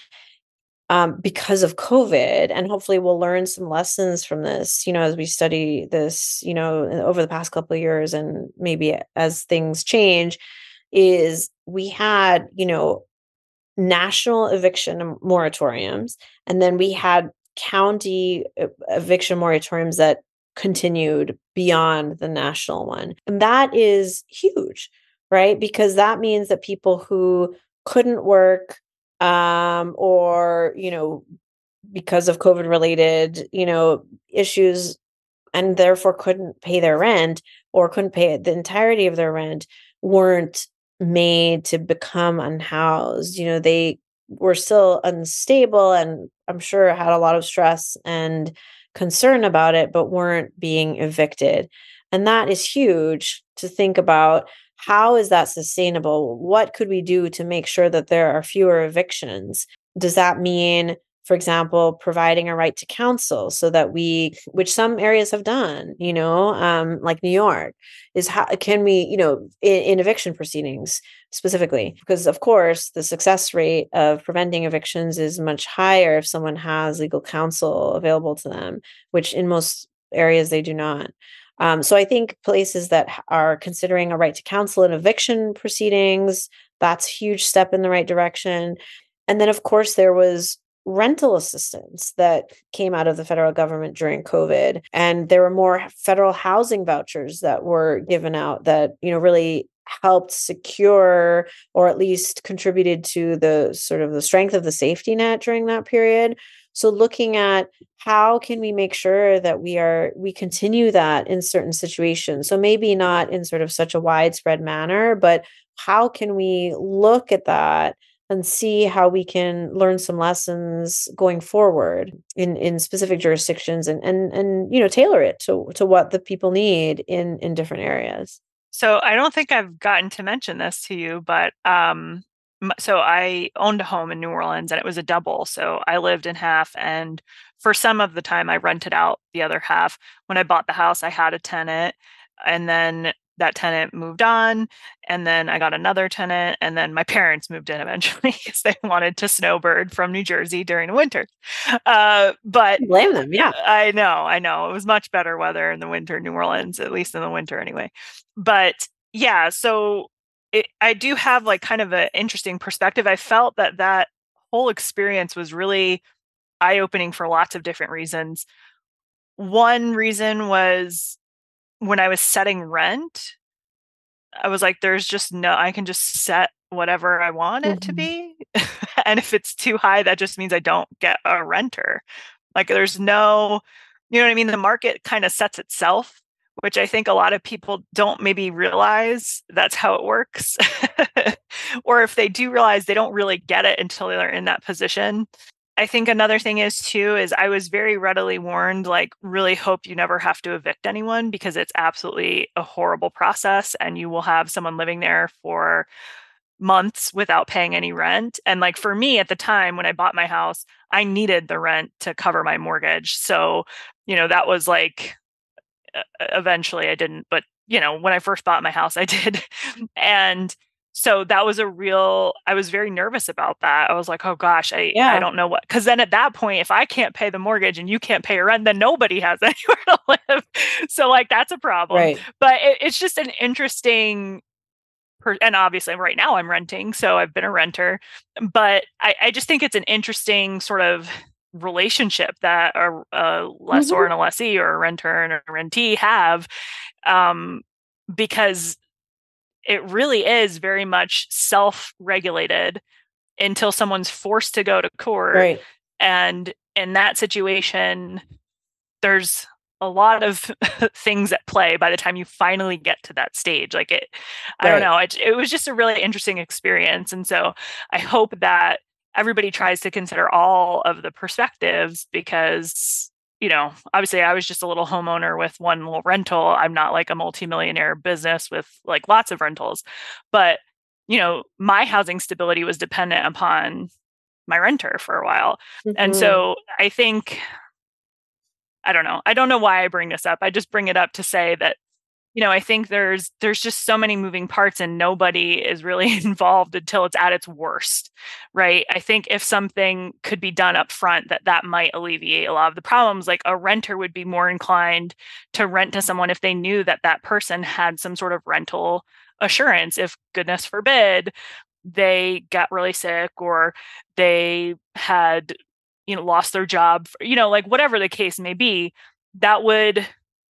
um, because of COVID, and hopefully we'll learn some lessons from this, you know, as we study this, you know, over the past couple of years and maybe as things change, is we had, you know, national eviction moratoriums, and then we had county eviction moratoriums that continued beyond the national one. And that is huge, right? Because that means that people who couldn't work um or, you know, because of covid related, you know, issues and therefore couldn't pay their rent or couldn't pay the entirety of their rent weren't made to become unhoused. You know, they were still unstable and I'm sure had a lot of stress and concern about it, but weren't being evicted. And that is huge to think about. How is that sustainable? What could we do to make sure that there are fewer evictions? Does that mean for example, providing a right to counsel so that we, which some areas have done, you know, um, like New York, is how can we, you know, in, in, eviction proceedings specifically, because of course the success rate of preventing evictions is much higher if someone has legal counsel available to them, which in most areas they do not. Um, so I think places that are considering a right to counsel in eviction proceedings, that's a huge step in the right direction. And then, of course, there was rental assistance that came out of the federal government during COVID. And there were more federal housing vouchers that were given out that, you know, really helped secure or at least contributed to the sort of the strength of the safety net during that period so looking at how can we make sure that we are we continue that in certain situations? So maybe not in sort of such a widespread manner but how can we look at that and see how we can learn some lessons going forward in in specific jurisdictions and and and you know tailor it to to what the people need in in different areas? So i don't think i've gotten to mention this to you but um so i owned a home in new orleans and it was a double so i lived in half and for some of the time i rented out the other half. When i bought the house i had a tenant and then that tenant moved on and then i got another tenant and then my [LAUGHS] parents moved in eventually because they wanted to snowbird from new jersey during the winter. Uh, but blame them yeah. I know i know it was much better weather in the winter in new orleans at least in the winter anyway. But yeah so it, i do have like kind of an interesting perspective i felt that that whole experience was really eye-opening for lots of different reasons one reason was when I was setting rent, I was like, there's just no, I can just set whatever I want it mm-hmm. to be. [LAUGHS] and if it's too high, that just means I don't get a renter. Like there's no, you know what I mean? The market kind of sets itself, which I think a lot of people don't maybe realize that's how it works. [LAUGHS] or if they do realize, they don't really get it until they're in that position. I think another thing is too is I was very readily warned like really hope you never have to evict anyone because it's absolutely a horrible process and you will have someone living there for months without paying any rent and like for me at the time when I bought my house I needed the rent to cover my mortgage so you know that was like eventually I didn't but you know when I first bought my house I [LAUGHS] did and so that was a real i was very nervous about that i was like oh gosh i, yeah. I don't know what because then at that point if i can't pay the mortgage and you can't pay your rent then nobody has [LAUGHS] anywhere to live so like that's a problem right. but it, it's just an interesting and obviously right now i'm renting so i've been a renter but i, I just think it's an interesting sort of relationship that a, a lessor mm-hmm. and a lessee or a renter and a rentee have um, because it really is very much self-regulated until someone's forced to go to court right. and in that situation there's a lot of [LAUGHS] things at play by the time you finally get to that stage like it i don't know it, it was just a really interesting experience and so i hope that everybody tries to consider all of the perspectives because you know obviously i was just a little homeowner with one little rental i'm not like a multimillionaire business with like lots of rentals but you know my housing stability was dependent upon my renter for a while mm-hmm. and so i think I don't know. I don't know why I bring this up. I just bring it up to say that you know, I think there's there's just so many moving parts and nobody is really [LAUGHS] involved until it's at its worst, right? I think if something could be done up front that that might alleviate a lot of the problems like a renter would be more inclined to rent to someone if they knew that that person had some sort of rental assurance if goodness forbid they got really sick or they had you know lost their job you know like whatever the case may be that would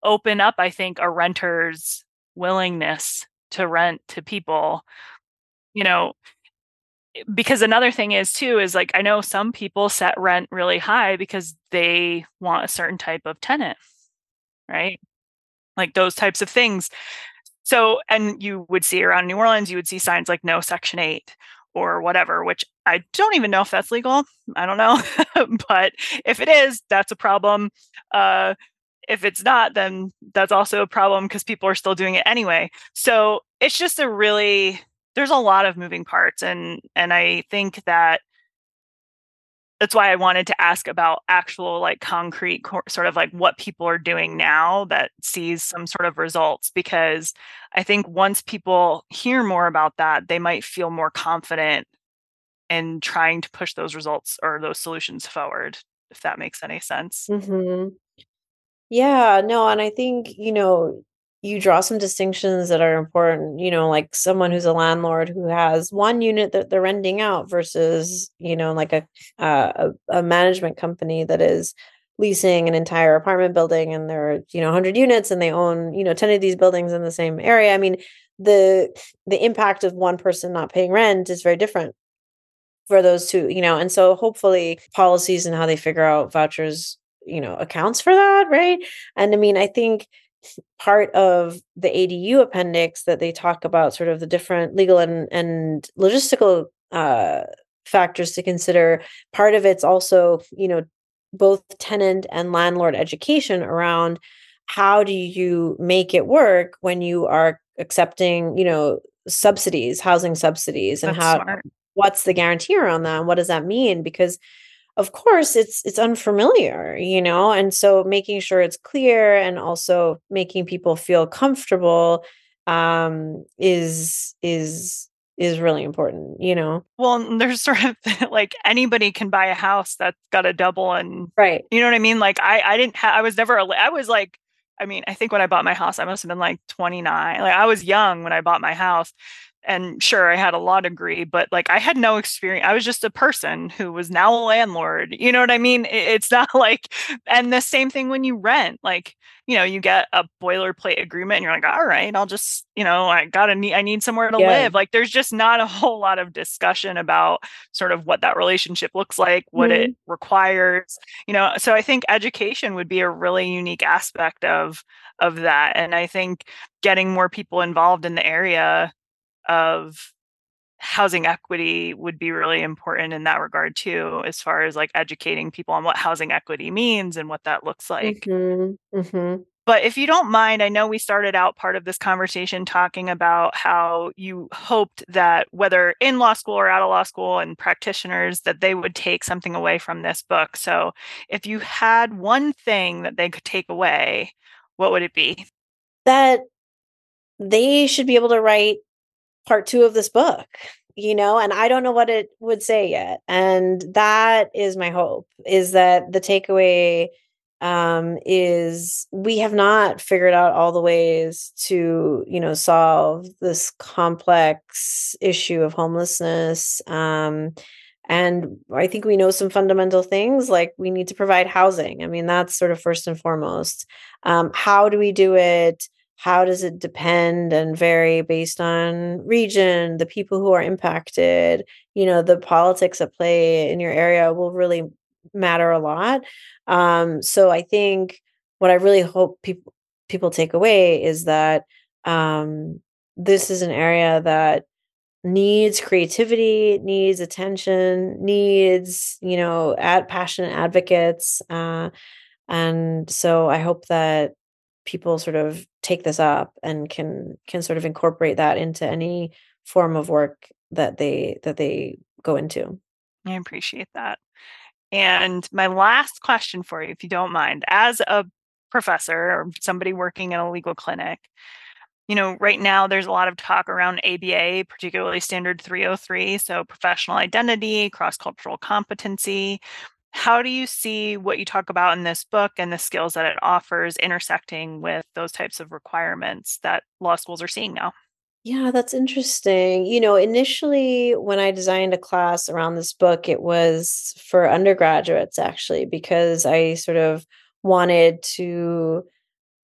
open up i think a renter's willingness to rent to people you know because another thing is too is like i know some people set rent really high because they want a certain type of tenant right like those types of things so and you would see around new orleans you would see signs like no section 8 or whatever, which I don't even know if that's legal. I don't know. [LAUGHS] but if it is, that's a problem. Uh, if it's not, then that's also a problem because people are still doing it anyway. So it's just a really there's a lot of moving parts and and I think that that's why I wanted to ask about actual like concrete sort of like what people are doing now that sees some sort of results because I think once people hear more about that they might feel more confident in trying to push those results or those solutions forward if that makes any sense. Mm-hmm. Yeah, no, and I think, you know, you draw some distinctions that are important you know like someone who's a landlord who has one unit that they're renting out versus you know like a uh, a, a management company that is leasing an entire apartment building and there are you know 100 units and they own you know 10 of these buildings in the same area. I mean the the impact of one person not paying rent is very different for those two you know and so hopefully policies and how they figure out vouchers you know accounts for that right and i mean i think part of the ADU appendix that they talk about sort of the different legal and, and logistical uh, factors to consider. Part of it's also, you know, both tenant and landlord education around how do you make it work when you are accepting, you know, subsidies, housing subsidies, and That's how smart. what's the guarantee around that? What does that mean? Because of course it's it's unfamiliar you know and so making sure it's clear and also making people feel comfortable um is is is really important you know? Well there's [LAUGHS] sort of like anybody can buy a house that's got a double and right. you know what i mean? Like i i didn't have i was never i was like i mean i think when i bought my house i must have been like 29 like i was young when i bought my house and sure i had a law degree but like i had no experience i was just a person who was now a landlord you know what i mean it's [LAUGHS] not like and the same thing when you rent like you know you get a boilerplate agreement and you're like all right i'll just you know i gotta need i need somewhere to yeah. live like there's just not a whole lot of discussion about sort of what that relationship looks like what mm-hmm. it requires you know so i think education would be a really unique aspect of of that and i think getting more people involved in the area of housing equity would be really important in that regard too as far as like educating people on what housing equity means and what that looks like mm-hmm. Mm-hmm. but if you don't mind i know we started out part of this conversation talking about how you hoped that whether in law school or out of law school and practitioners that they would take something away from this book so if you had one thing that they could take away what would it be that they should be able to write part two of this book you know and i don't know what it would say yet and that is my hope is that the takeaway um is we have not figured out all the ways to you know solve this complex issue of homelessness um and i think we know some fundamental things like we need to provide housing. I mean that's sort of first and foremost. Um how do we do it how does it depend and vary based on region the people who are impacted you know the politics at play in your area will really matter a lot. Um, so i think what I really hope people people take away is that um, this is an area that needs creativity, needs attention, needs you know ad passionate advocates, uh, and so I hope that people sort of take this up and can can sort of incorporate that into any form of work that they that they go into. I appreciate that. And my last question for you, if you don't mind, as a professor or somebody working in a legal clinic, you know, right now there's a lot of talk around ABA, particularly Standard 303, so professional identity, cross cultural competency. How do you see what you talk about in this book and the skills that it offers intersecting with those types of requirements that law schools are seeing now? Yeah, that's interesting. You know, initially when I designed a class around this book, it was for undergraduates actually, because I sort of wanted to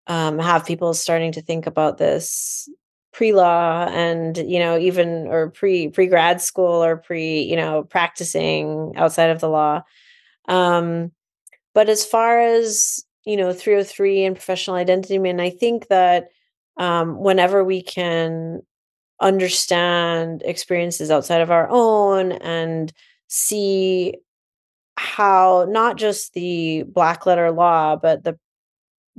um, have people starting to think about this pre-law and you know even or pre pre grad school or pre you know practicing outside of the law um but as far as you know 303 and professional identity mean I think that um whenever we can understand experiences outside of our own and see how not just the black letter law but the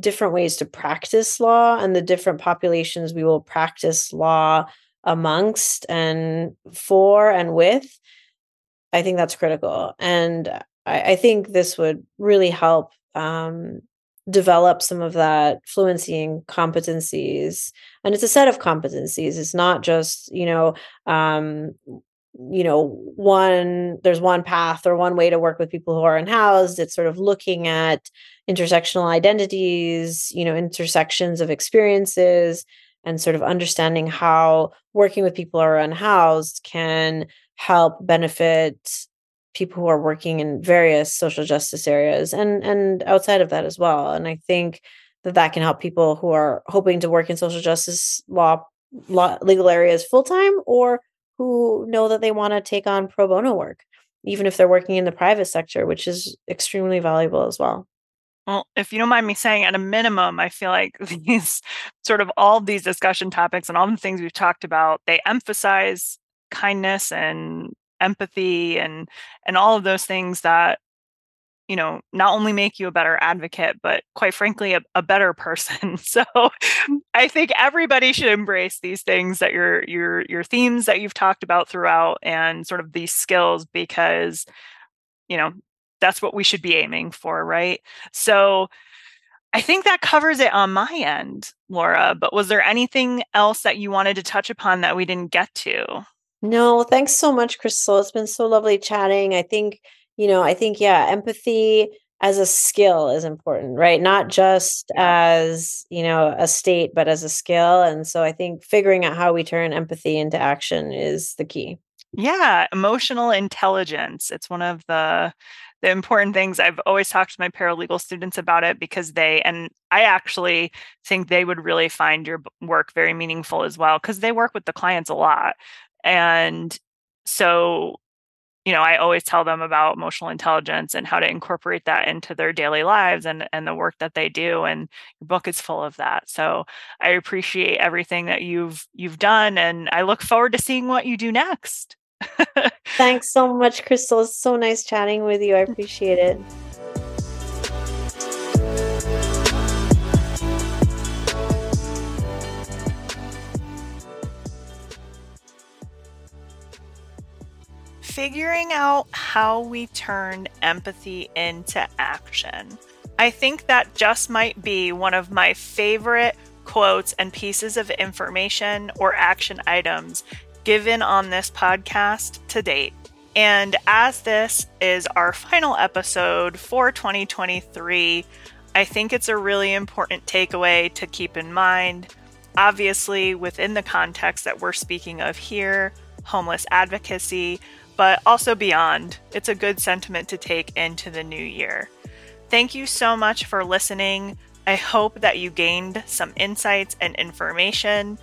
different ways to practice law and the different populations we will practice law amongst and for and with i think that's critical. And i, I think this would really help um, develop some of that fluency and competencies and it's a set of competencies it's not just you know um you know one there's one path or one way to work with people who are unhoused it's sort of looking at intersectional identities you know intersections of experiences and sort of understanding how working with people who are unhoused can help benefit people who are working in various social justice areas and and outside of that as well. And i think that that can help people who are hoping to work in social justice law, law legal areas full time or who know that they want to take on pro bono work even if they're working in the private sector which is extremely valuable as well. Well, if you don't mind me saying, at a minimum, I feel like [LAUGHS] these sort of all of these discussion topics and all the things we've talked about, they emphasize kindness and empathy and and all of those things that you know not only make you a better advocate but quite frankly a, a better person [LAUGHS] so i think everybody should embrace these things that your your your themes that you've talked about throughout and sort of these skills because you know that's what we should be aiming for right so I think that covers it on my end, Laura. But was there anything else that you wanted to touch upon that we didn't get to? No, thanks so much, Krystal. It's been so lovely chatting. I think, you know, I think, yeah, empathy as a skill is important, right? Not just as, you know, a state, but as a skill. And so I think figuring out how we turn empathy into action is the key. Yeah, emotional intelligence. It's one of the the important things I've always talked to my paralegal students about it because they and I actually think they would really find your work very meaningful as well because they work with the clients a lot. And so, you know, I always tell them about emotional intelligence and how to incorporate that into their daily lives and, and the work that they do. And your book is full of that. So I appreciate everything that you've you've done and I look forward to seeing what you do next. [LAUGHS] Thanks so much, Krystal. It's so nice chatting with you. I appreciate it. Figuring out how we turn empathy into action. I think that just might be one of my favorite quotes and pieces of information or action items given on this podcast to date. And as this is our final episode for 2023, I think it's a really important takeaway to keep in mind. Obviously, within the context that we're speaking of here, homeless advocacy, but also beyond. It's a good sentiment to take into the new year. Thank you so much for listening. I hope that you gained some insights and information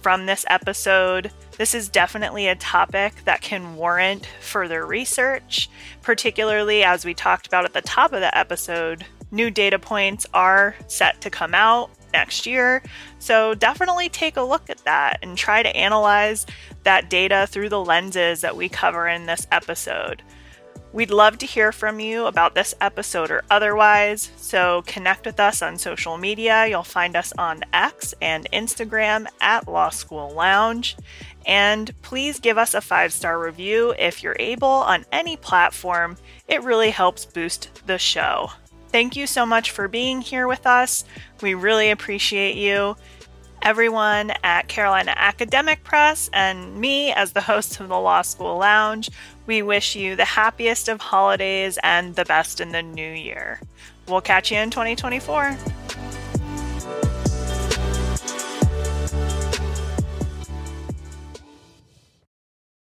from this episode. This is definitely a topic that can warrant further research, particularly as we talked about at the top of the episode. New data points are set to come out next year. So definitely take a look at that and try to analyze that data through the lenses that we cover in this episode. We'd love to hear from you about this episode or otherwise, so connect with us on social media. You'll find us on X and Instagram at Law School Lounge. And please give us a five star review if you're able on any platform. It really helps boost the show. Thank you so much for being here with us. We really appreciate you. Everyone at Carolina Academic Press and me, as the host of the Law School Lounge, we wish you the happiest of holidays and the best in the new year. We'll catch you in 2024.